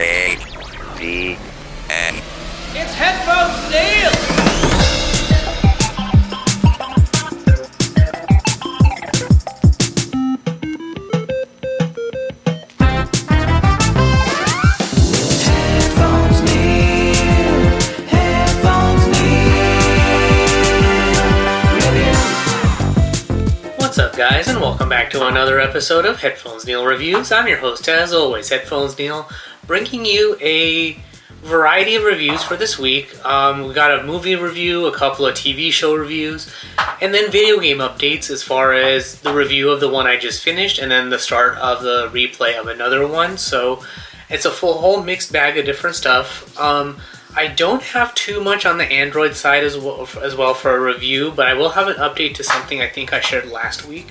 A D N. It's Headphones Neil! Guys, and welcome back to another episode of Headphones Neil Reviews. I'm your host, as always, Headphones Neil, bringing you a variety of reviews for this week. Um, we got a movie review, a couple of TV show reviews, and then video game updates as far as the review of the one I just finished, and then the start of the replay of another one. So it's a full whole mixed bag of different stuff. Um, I don't have too much on the Android side as well, as well for a review, but I will have an update to something I think I shared last week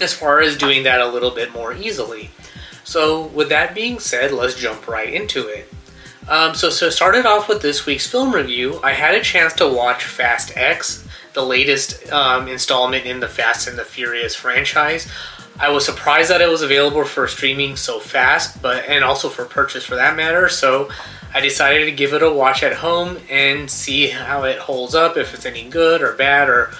as far as doing that a little bit more easily. So, with that being said, let's jump right into it. Um, so, so started off with this week's film review. I had a chance to watch Fast X, the latest um, installment in the Fast and the Furious franchise. I was surprised that it was available for streaming so fast, but and also for purchase for that matter. So I decided to give it a watch at home and see how it holds up, if it's any good or bad or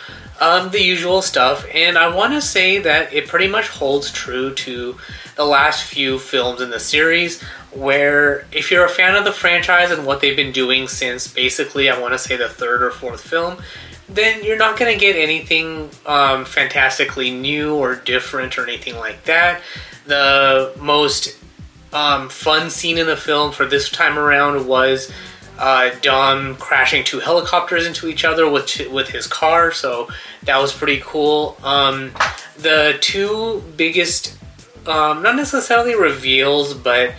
um, the usual stuff. And I want to say that it pretty much holds true to the last few films in the series. Where, if you're a fan of the franchise and what they've been doing since basically, I want to say the third or fourth film, then you're not going to get anything um, fantastically new or different or anything like that. The most um, fun scene in the film for this time around was uh, Dom crashing two helicopters into each other with with his car, so that was pretty cool. Um, the two biggest, um, not necessarily reveals, but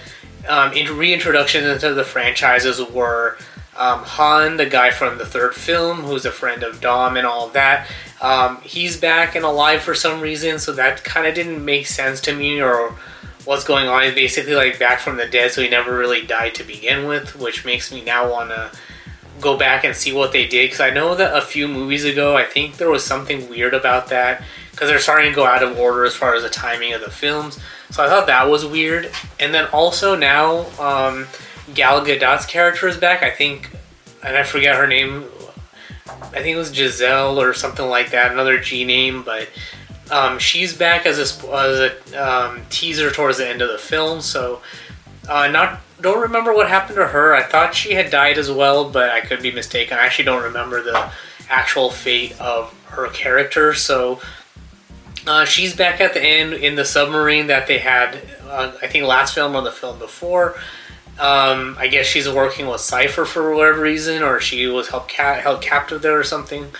um, in reintroductions into the franchises were um, Han, the guy from the third film, who's a friend of Dom and all that. Um, he's back and alive for some reason, so that kind of didn't make sense to me or what's going on. He's basically like back from the dead, so he never really died to begin with, which makes me now want to go back and see what they did because I know that a few movies ago, I think there was something weird about that because they're starting to go out of order as far as the timing of the films. So I thought that was weird. And then also now, um, Gal Gadot's character is back. I think, and I forget her name. I think it was Giselle or something like that, another G name, but um, she's back as a, as a um, teaser towards the end of the film. So, uh, not don't remember what happened to her. I thought she had died as well, but I could be mistaken. I actually don't remember the actual fate of her character. So, uh, she's back at the end in the submarine that they had. Uh, I think last film or the film before. Um, I guess she's working with Cipher for whatever reason, or she was held, ca- held captive there or something.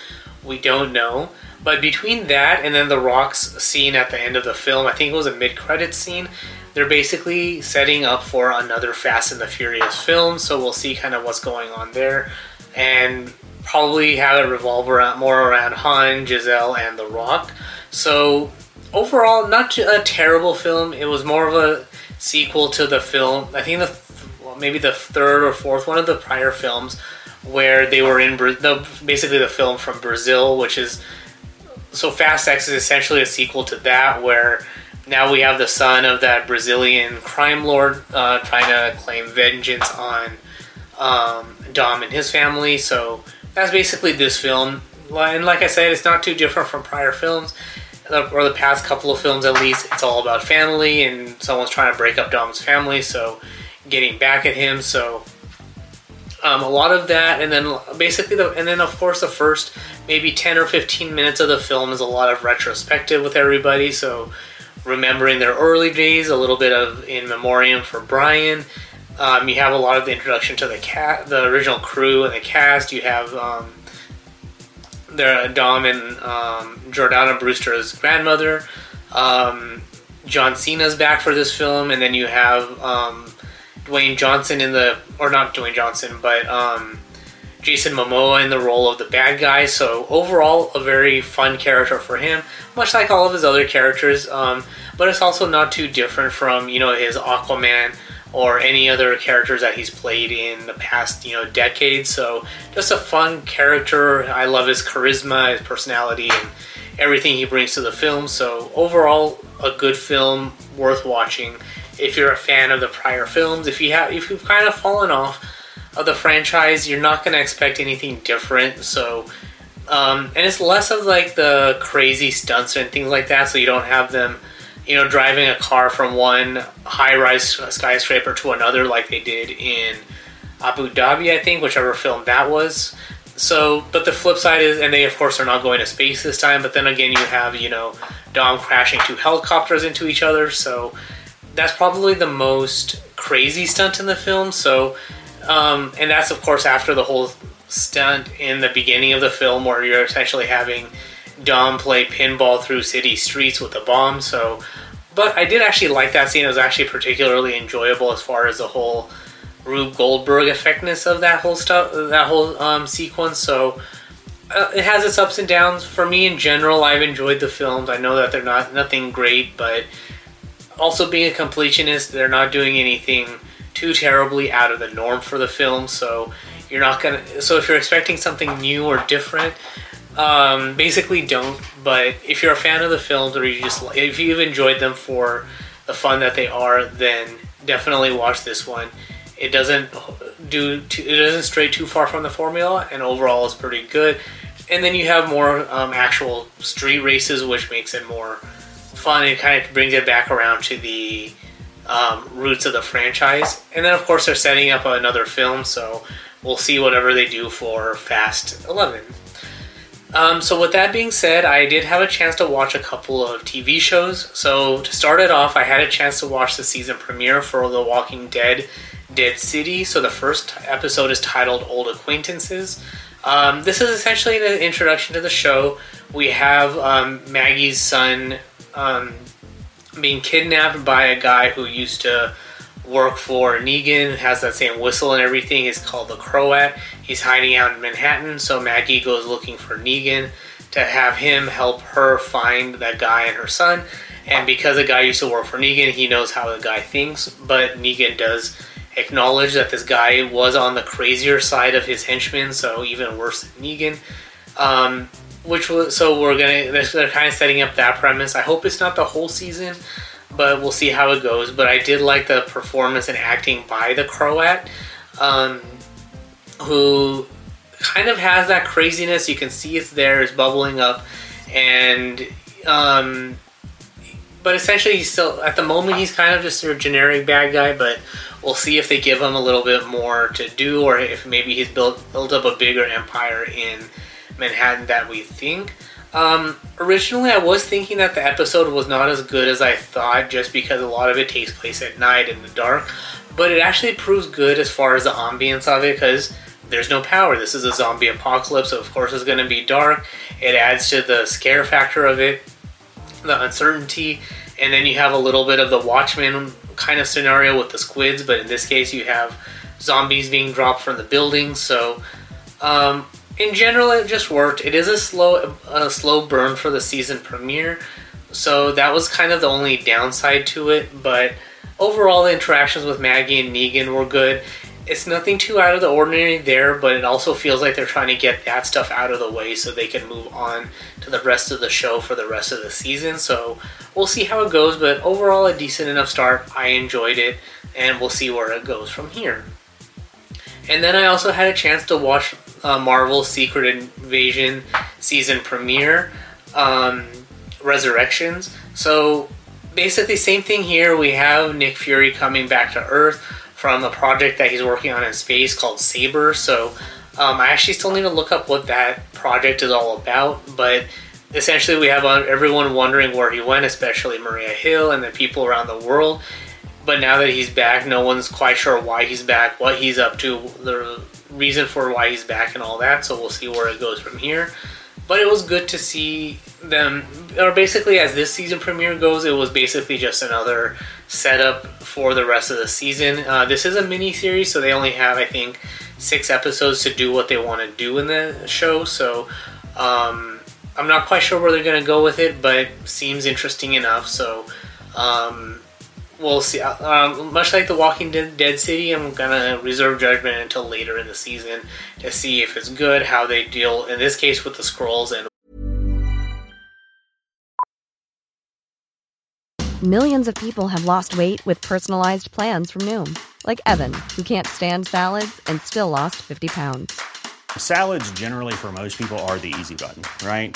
We don't know. But between that and then the rocks scene at the end of the film, I think it was a mid-credit scene. They're basically setting up for another Fast and the Furious film, so we'll see kind of what's going on there, and probably have it revolve around more around Han, Giselle, and The Rock. So overall, not a terrible film. It was more of a sequel to the film. I think the well, maybe the third or fourth one of the prior films where they were in the basically the film from Brazil, which is so Fast X is essentially a sequel to that, where now we have the son of that Brazilian crime lord uh, trying to claim vengeance on um, Dom and his family. So that's basically this film. And like I said, it's not too different from prior films. or the past couple of films at least, it's all about family and someone's trying to break up Dom's family, so getting back at him. So um, a lot of that, and then basically the, and then of course the first maybe ten or fifteen minutes of the film is a lot of retrospective with everybody. So remembering their early days, a little bit of in memoriam for Brian. Um, you have a lot of the introduction to the cat, the original crew and the cast. You have um, their Dom and um, Jordana Brewster's grandmother. Um, John Cena's back for this film, and then you have um, Dwayne Johnson in the, or not Dwayne Johnson, but um, Jason Momoa in the role of the bad guy. So overall, a very fun character for him, much like all of his other characters. Um, but it's also not too different from you know his Aquaman or any other characters that he's played in the past you know decades. So just a fun character. I love his charisma, his personality, and everything he brings to the film. So overall, a good film worth watching if you're a fan of the prior films. If you have, if you've kind of fallen off of the franchise, you're not going to expect anything different. So. Um, and it's less of like the crazy stunts and things like that, so you don't have them you know, driving a car from one high-rise skyscraper to another, like they did in Abu Dhabi, I think, whichever film that was. So, but the flip side is, and they of course are not going to space this time. But then again, you have you know Dom crashing two helicopters into each other. So that's probably the most crazy stunt in the film. So, um, and that's of course after the whole stunt in the beginning of the film, where you're essentially having Dom play pinball through city streets with a bomb. So, but I did actually like that scene. It was actually particularly enjoyable as far as the whole Rube Goldberg effectiveness of that whole stuff, that whole um, sequence. So. Uh, it has its ups and downs. For me, in general, I've enjoyed the films. I know that they're not nothing great, but also being a completionist, they're not doing anything too terribly out of the norm for the film. So you're not gonna. So if you're expecting something new or different, um, basically don't. But if you're a fan of the films, or you just if you've enjoyed them for the fun that they are, then definitely watch this one. It doesn't do too, it doesn't stray too far from the formula, and overall is pretty good. And then you have more um, actual street races, which makes it more fun and kind of brings it back around to the um, roots of the franchise. And then, of course, they're setting up another film, so we'll see whatever they do for Fast 11. Um, so, with that being said, I did have a chance to watch a couple of TV shows. So, to start it off, I had a chance to watch the season premiere for The Walking Dead Dead City. So, the first episode is titled Old Acquaintances. Um, this is essentially an introduction to the show. We have um, Maggie's son um, being kidnapped by a guy who used to work for Negan, has that same whistle and everything. He's called the Croat. He's hiding out in Manhattan, so Maggie goes looking for Negan to have him help her find that guy and her son. And because the guy used to work for Negan, he knows how the guy thinks, but Negan does acknowledge that this guy was on the crazier side of his henchmen, so even worse than Negan. Um, which was so we're gonna they're, they're kind of setting up that premise. I hope it's not the whole season, but we'll see how it goes. But I did like the performance and acting by the Croat, um, who kind of has that craziness. You can see it's there, it's bubbling up, and um, but essentially he's still at the moment he's kind of just a generic bad guy. But we'll see if they give him a little bit more to do, or if maybe he's built built up a bigger empire in Manhattan that we think. Um, originally, I was thinking that the episode was not as good as I thought, just because a lot of it takes place at night in the dark. But it actually proves good as far as the ambience of it, because there's no power. This is a zombie apocalypse, so of course it's going to be dark. It adds to the scare factor of it, the uncertainty, and then you have a little bit of the Watchmen kind of scenario with the squids, but in this case, you have zombies being dropped from the buildings. So, um, in general, it just worked. It is a slow, a slow burn for the season premiere, so that was kind of the only downside to it. But overall, the interactions with Maggie and Negan were good. It's nothing too out of the ordinary there, but it also feels like they're trying to get that stuff out of the way so they can move on to the rest of the show for the rest of the season. So we'll see how it goes, but overall, a decent enough start. I enjoyed it, and we'll see where it goes from here. And then I also had a chance to watch uh, Marvel's Secret Invasion season premiere. Um, Resurrections. So basically, same thing here. We have Nick Fury coming back to Earth from a project that he's working on in space called Saber. So um, I actually still need to look up what that project is all about, but essentially we have uh, everyone wondering where he went, especially Maria Hill and the people around the world. But now that he's back, no one's quite sure why he's back, what he's up to, the reason for why he's back, and all that. So we'll see where it goes from here. But it was good to see them, or basically, as this season premiere goes, it was basically just another setup for the rest of the season. Uh, this is a mini series, so they only have, I think, six episodes to do what they want to do in the show. So um, I'm not quite sure where they're going to go with it, but it seems interesting enough. So um, we'll see. Um, much like The Walking Dead City, I'm gonna reserve judgment until later in the season to see if it's good, how they deal in this case with the scrolls, and Millions of people have lost weight with personalized plans from Noom, like Evan, who can't stand salads and still lost 50 pounds. Salads, generally, for most people, are the easy button, right?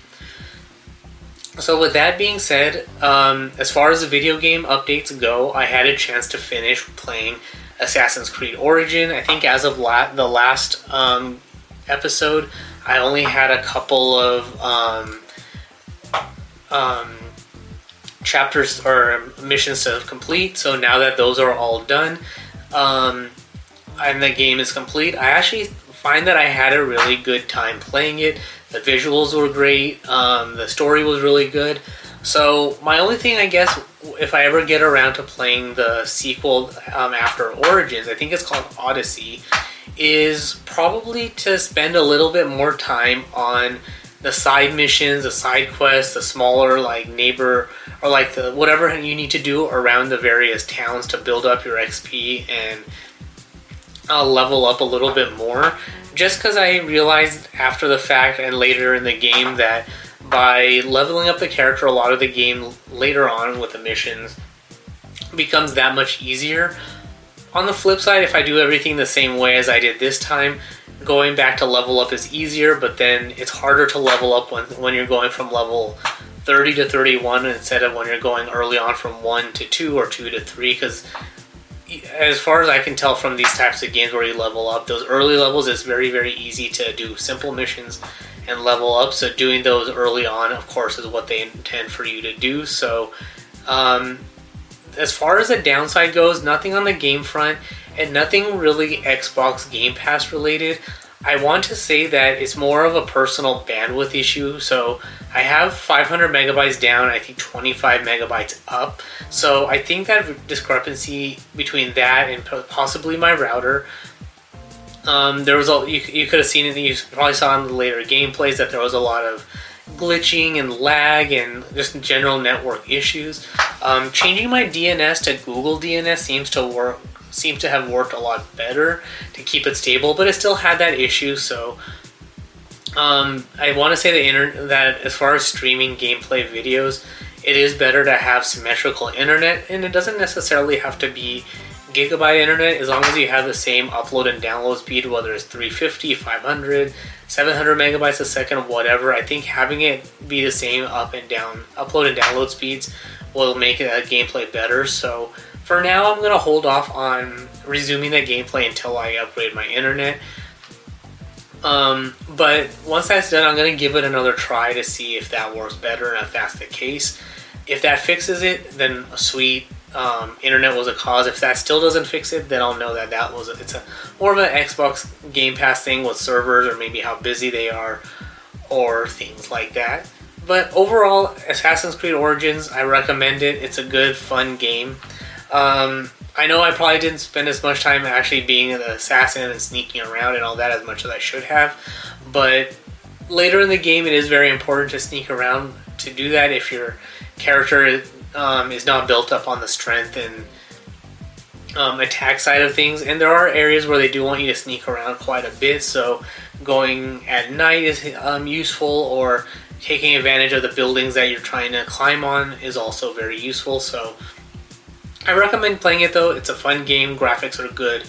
So, with that being said, um, as far as the video game updates go, I had a chance to finish playing Assassin's Creed Origin. I think as of la- the last um, episode, I only had a couple of um, um, chapters or missions to complete. So now that those are all done, um, and the game is complete, I actually find that I had a really good time playing it. The visuals were great. Um, the story was really good. So my only thing, I guess, if I ever get around to playing the sequel um, after Origins, I think it's called Odyssey, is probably to spend a little bit more time on the side missions, the side quests, the smaller like neighbor or like the whatever you need to do around the various towns to build up your XP and uh, level up a little bit more. Just because I realized after the fact and later in the game that by leveling up the character, a lot of the game later on with the missions becomes that much easier. On the flip side, if I do everything the same way as I did this time, going back to level up is easier, but then it's harder to level up when, when you're going from level 30 to 31 instead of when you're going early on from 1 to 2 or 2 to 3 because as far as I can tell from these types of games where you level up, those early levels it's very very easy to do simple missions and level up. So doing those early on, of course, is what they intend for you to do. So um, as far as the downside goes, nothing on the game front and nothing really Xbox Game Pass related. I want to say that it's more of a personal bandwidth issue. So I have 500 megabytes down, I think 25 megabytes up. So I think that discrepancy between that and possibly my router. Um, there was a you, you could have seen it. You probably saw in the later gameplays that there was a lot of glitching and lag and just general network issues. Um, changing my DNS to Google DNS seems to work seemed to have worked a lot better to keep it stable, but it still had that issue. So um, I want to say the inter- that as far as streaming gameplay videos, it is better to have symmetrical internet, and it doesn't necessarily have to be gigabyte internet as long as you have the same upload and download speed, whether it's 350, 500, 700 megabytes a second, whatever. I think having it be the same up and down upload and download speeds will make that gameplay better. So for now, I'm going to hold off on resuming that gameplay until I upgrade my internet. Um, but once that's done, I'm going to give it another try to see if that works better and if that's the case. If that fixes it, then sweet. Um, internet was a cause. If that still doesn't fix it, then I'll know that that was a, it's a more of an Xbox Game Pass thing with servers or maybe how busy they are or things like that. But overall, Assassin's Creed Origins, I recommend it. It's a good, fun game. Um, I know I probably didn't spend as much time actually being an assassin and sneaking around and all that as much as I should have, but later in the game, it is very important to sneak around to do that if your character um, is not built up on the strength and um, attack side of things. And there are areas where they do want you to sneak around quite a bit, so going at night is um, useful, or taking advantage of the buildings that you're trying to climb on is also very useful. So I recommend playing it though. It's a fun game. Graphics are good.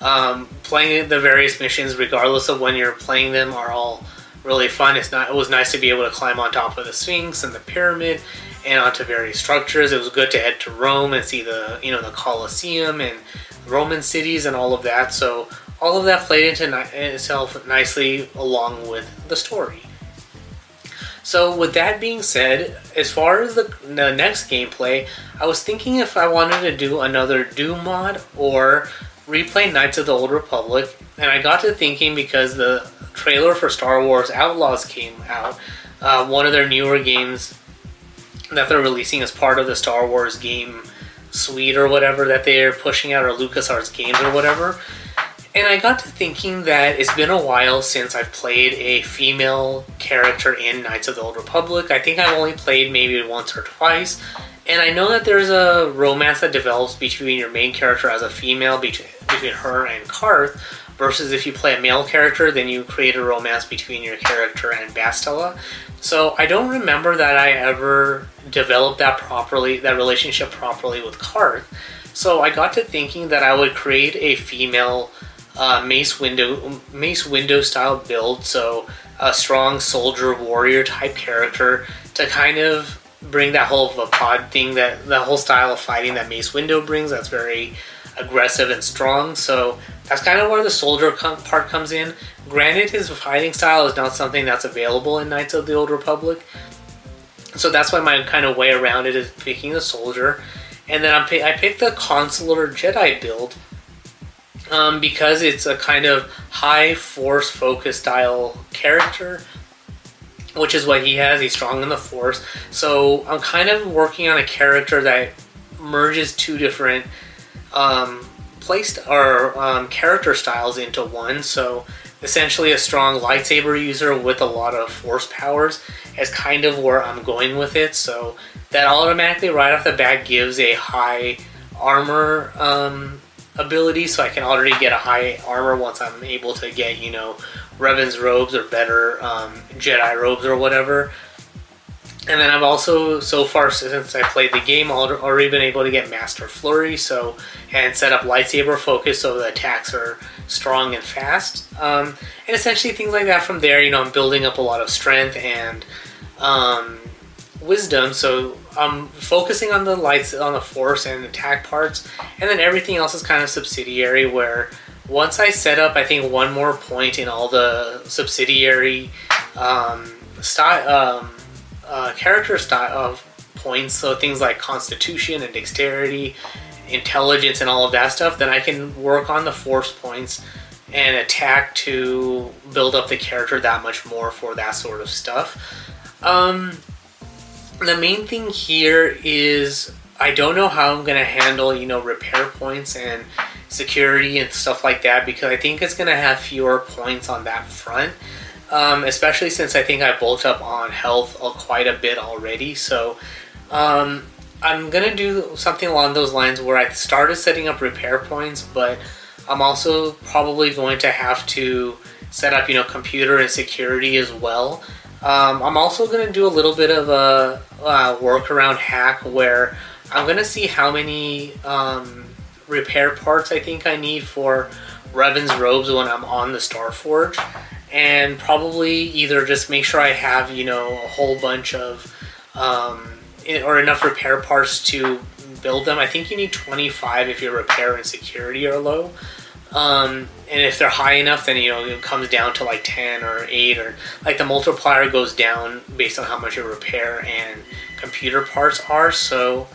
Um, playing the various missions, regardless of when you're playing them, are all really fun. It's not. It was nice to be able to climb on top of the Sphinx and the pyramid, and onto various structures. It was good to head to Rome and see the you know the Colosseum and Roman cities and all of that. So all of that played into ni- itself nicely along with the story. So with that being said, as far as the, the next gameplay, I was thinking if I wanted to do another Doom mod or replay Knights of the Old Republic, and I got to thinking because the trailer for Star Wars Outlaws came out, uh, one of their newer games that they're releasing as part of the Star Wars game suite or whatever that they're pushing out, or LucasArts games or whatever. And I got to thinking that it's been a while since I've played a female character in Knights of the Old Republic. I think I've only played maybe once or twice. And I know that there's a romance that develops between your main character as a female, between, her and Carth, versus if you play a male character, then you create a romance between your character and Bastila. So I don't remember that I ever developed that properly, that relationship properly with Carth. So I got to thinking that I would create a female uh, Mace Windu Mace Windu style build, so a strong soldier warrior type character to kind of bring that whole pod thing that the whole style of fighting that Mace Windu brings. That's very aggressive and strong. So that's kind of where the soldier com- part comes in. Granted, his fighting style is not something that's available in Knights of the Old Republic. So that's why my kind of way around it is picking the soldier. And then I'm pi- I picked the consular Jedi build um, because it's a kind of high force focus style character, which is what he has. He's strong in the force. So I'm kind of working on a character that merges two different um, placed or um, character styles into one. So essentially, a strong lightsaber user with a lot of force powers is kind of where I'm going with it. So that automatically, right off the bat, gives a high armor um, ability, so I can already get a high armor once I'm able to get, you know, Revan's robes or better um, Jedi robes or whatever. And then I've also, so far since I played the game, already been able to get Master Flurry, so and set up lightsaber focus so the attacks are strong and fast. Um, and essentially things like that. From there, you know, I'm building up a lot of strength and um, wisdom. So I'm focusing on the lights, on the force and attack parts, and then everything else is kind of subsidiary. Where once I set up, I think one more point in all the subsidiary um, style, um, uh, character style of points. So things like constitution and dexterity, intelligence, and all of that stuff. Then I can work on the force points and attack to build up the character that much more for that sort of stuff. Um, the main thing here is I don't know how I'm gonna handle you know repair points and security and stuff like that because I think it's gonna have fewer points on that front. Um, especially since I think I bulked up on health quite a bit already. So um, I'm gonna do something along those lines where I started setting up repair points, but I'm also probably going to have to set up, you know, computer and security as well. Um, I'm also going to do a little bit of a, a workaround hack where I'm going to see how many um, repair parts I think I need for Revan's robes when I'm on the Starforge, and probably either just make sure I have, you know, a whole bunch of um, or enough repair parts to build them. I think you need 25 if your repair and security are low. Um, and if they're high enough, then you know it comes down to like 10 or 8 or like the multiplier goes down based on how much your repair and computer parts are. So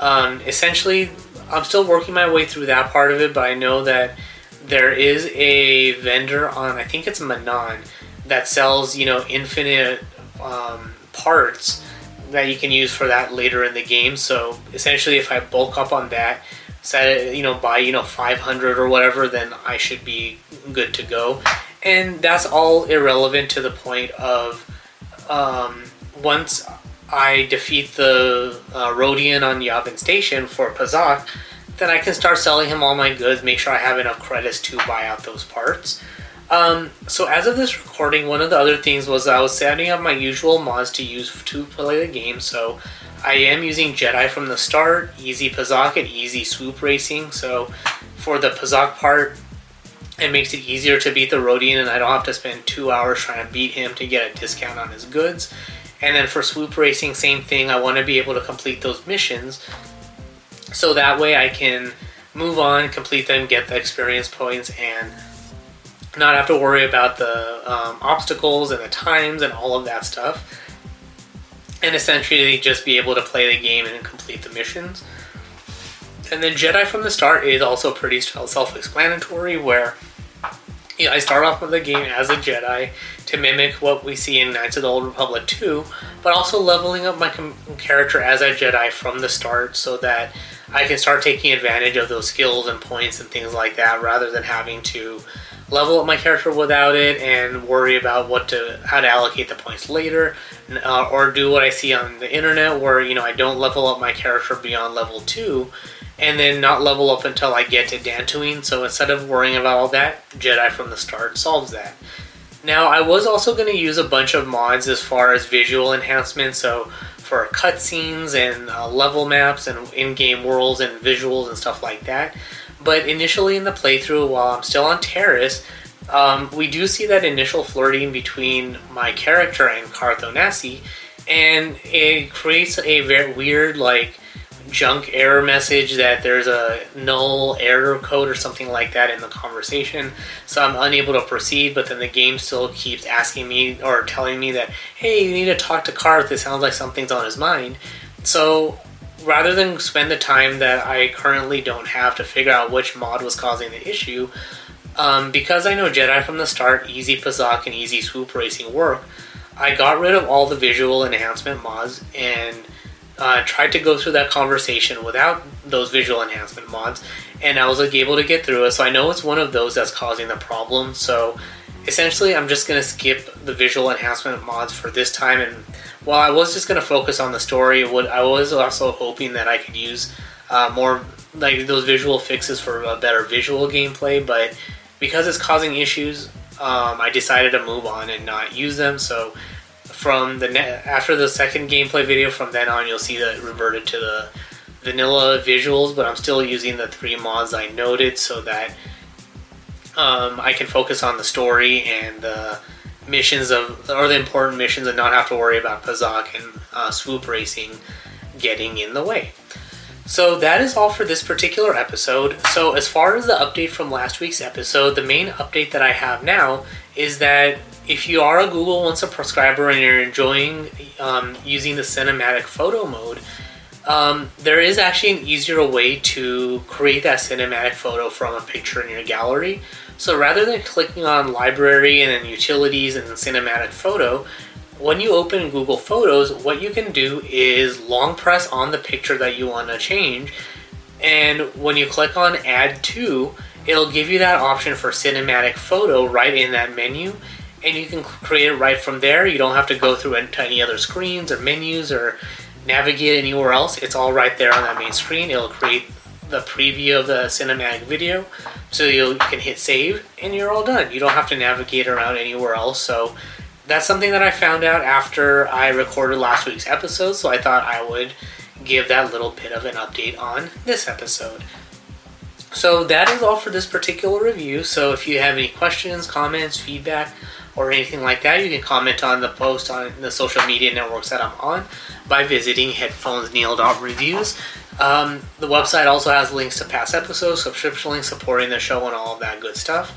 um, essentially, I'm still working my way through that part of it, but I know that there is a vendor on I think it's Manaan that sells you know infinite um, parts that you can use for that later in the game. So essentially, if I bulk up on that, set you know buy you know 500 or whatever, then I should be good to go. And that's all irrelevant to the point of um, once I defeat the uh, Rodian on Yavin Station for Pazaak, then I can start selling him all my goods, make sure I have enough credits to buy out those parts. Um, so as of this recording, one of the other things was I was setting up my usual mods to use to play the game. So I am using Jedi from the start, Easy Pazaak, and Easy Swoop Racing. So for the Pazaak part, it makes it easier to beat the Rodian, and I don't have to spend two hours trying to beat him to get a discount on his goods. And then for Swoop Racing, same thing. I want to be able to complete those missions, so that way I can move on, complete them, get the experience points, and not have to worry about the um, obstacles and the times and all of that stuff and essentially just be able to play the game and complete the missions. And then Jedi from the start is also pretty self-explanatory, where you know, I start off with the game as a Jedi to mimic what we see in Knights of the Old Republic 2, but also leveling up my com- character as a Jedi from the start so that I can start taking advantage of those skills and points and things like that rather than having to level up my character without it and worry about what to how to allocate the points later uh, or do what I see on the internet where you know I don't level up my character beyond level 2 and then not level up until I get to Dantooine. So instead of worrying about all that Jedi from the start solves that. Now I was also going to use a bunch of mods as far as visual enhancements so for cutscenes and uh, level maps and in-game worlds and visuals and stuff like that but initially in the playthrough, while I'm still on Taris, um, we do see that initial flirting between my character and Carth Onasi, and it creates a very weird, like, junk error message that there's a null error code or something like that in the conversation. So I'm unable to proceed, but then the game still keeps asking me or telling me that, hey, you need to talk to Carth. It sounds like something's on his mind. So rather than spend the time that I currently don't have to figure out which mod was causing the issue, um, because I know Jedi from the start, Easy Pazaak and Easy Swoop Racing work, I got rid of all the visual enhancement mods and uh, tried to go through that conversation without those visual enhancement mods, and I was like, able to get through it. So I know it's one of those that's causing the problem. So essentially, I'm just going to skip the visual enhancement mods for this time and while I was just gonna focus on the story. What I was also hoping that I could use uh, more like those visual fixes for a better visual gameplay, but because it's causing issues, um, I decided to move on and not use them. So from the ne- after the second gameplay video, from then on, you'll see that reverted to the vanilla visuals, but I'm still using the three mods I noted so that um, I can focus on the story and the missions of or the important missions and not have to worry about Pazaak and uh, swoop racing getting in the way. So that is all for this particular episode. So as far as the update from last week's episode, the main update that I have now is that if you are a Google One subscriber and you're enjoying um, using the cinematic photo mode, um, there is actually an easier way to create that cinematic photo from a picture in your gallery. So rather than clicking on library and then utilities and then cinematic photo, when you open Google Photos, what you can do is long press on the picture that you want to change. And when you click on add to, it'll give you that option for cinematic photo right in that menu. And you can create it right from there. You don't have to go through any other screens or menus or navigate anywhere else, it's all right there on that main screen. It'll create the preview of the cinematic video, so you can hit save and you're all done. You don't have to navigate around anywhere else. So that's something that I found out after I recorded last week's episode. So I thought I would give that little bit of an update on this episode. So that is all for this particular review. So if you have any questions, comments, feedback, or anything like that, you can comment on the post on the social media networks that I'm on by visiting headphonesneil.reviews. Um, the website also has links to past episodes, subscription links supporting the show, and all of that good stuff.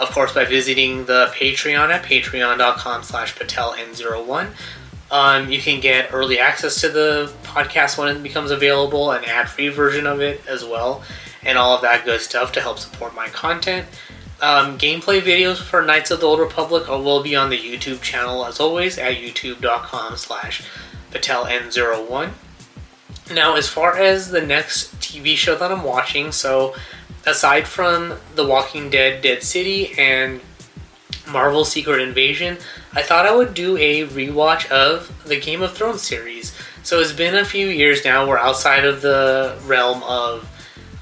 Of course, by visiting the Patreon at patreon.com slash pateln01. Um, you can get early access to the podcast when it becomes available, an ad-free version of it as well, and all of that good stuff to help support my content. Um, gameplay videos for Knights of the Old Republic will be on the YouTube channel as always at youtube.com slash pateln01. Now, as far as the next TV show that I'm watching, so aside from The Walking Dead Dead City and Marvel Secret Invasion, I thought I would do a rewatch of the Game of Thrones series. So it's been a few years now. We're outside of the realm of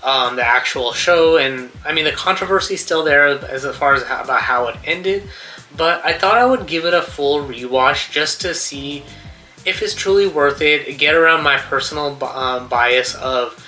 um, the actual show, and I mean the controversy is still there as far as how, about how it ended. But I thought I would give it a full rewatch just to see if it's truly worth it. Get around my personal um, bias of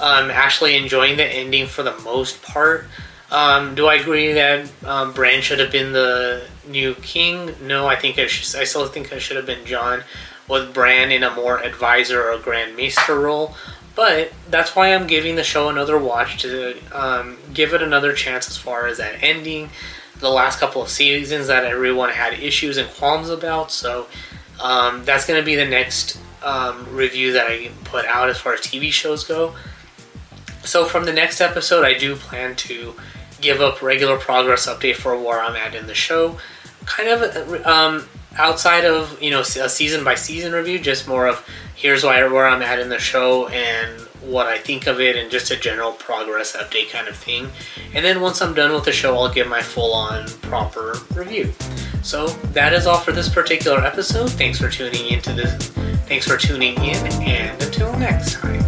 um, actually enjoying the ending for the most part. Um, do I agree that um, Bran should have been the new king? No, I think I, should, I still think I should have been Jon with Bran in a more advisor or Grand Maester role. But that's why I'm giving the show another watch to um, give it another chance as far as that ending. The last couple of seasons that everyone had issues and qualms about. So um, that's going to be the next um, review that I put out as far as TV shows go. So from the next episode, I do plan to give up regular progress update for where I'm at in the show. Kind of um, outside of you know a season by season review, just more of here's why, where I'm at in the show and what I think of it, and just a general progress update kind of thing. And then once I'm done with the show, I'll give my full on proper review. So that is all for this particular episode. Thanks for tuning into this. Thanks for tuning in, and until next time.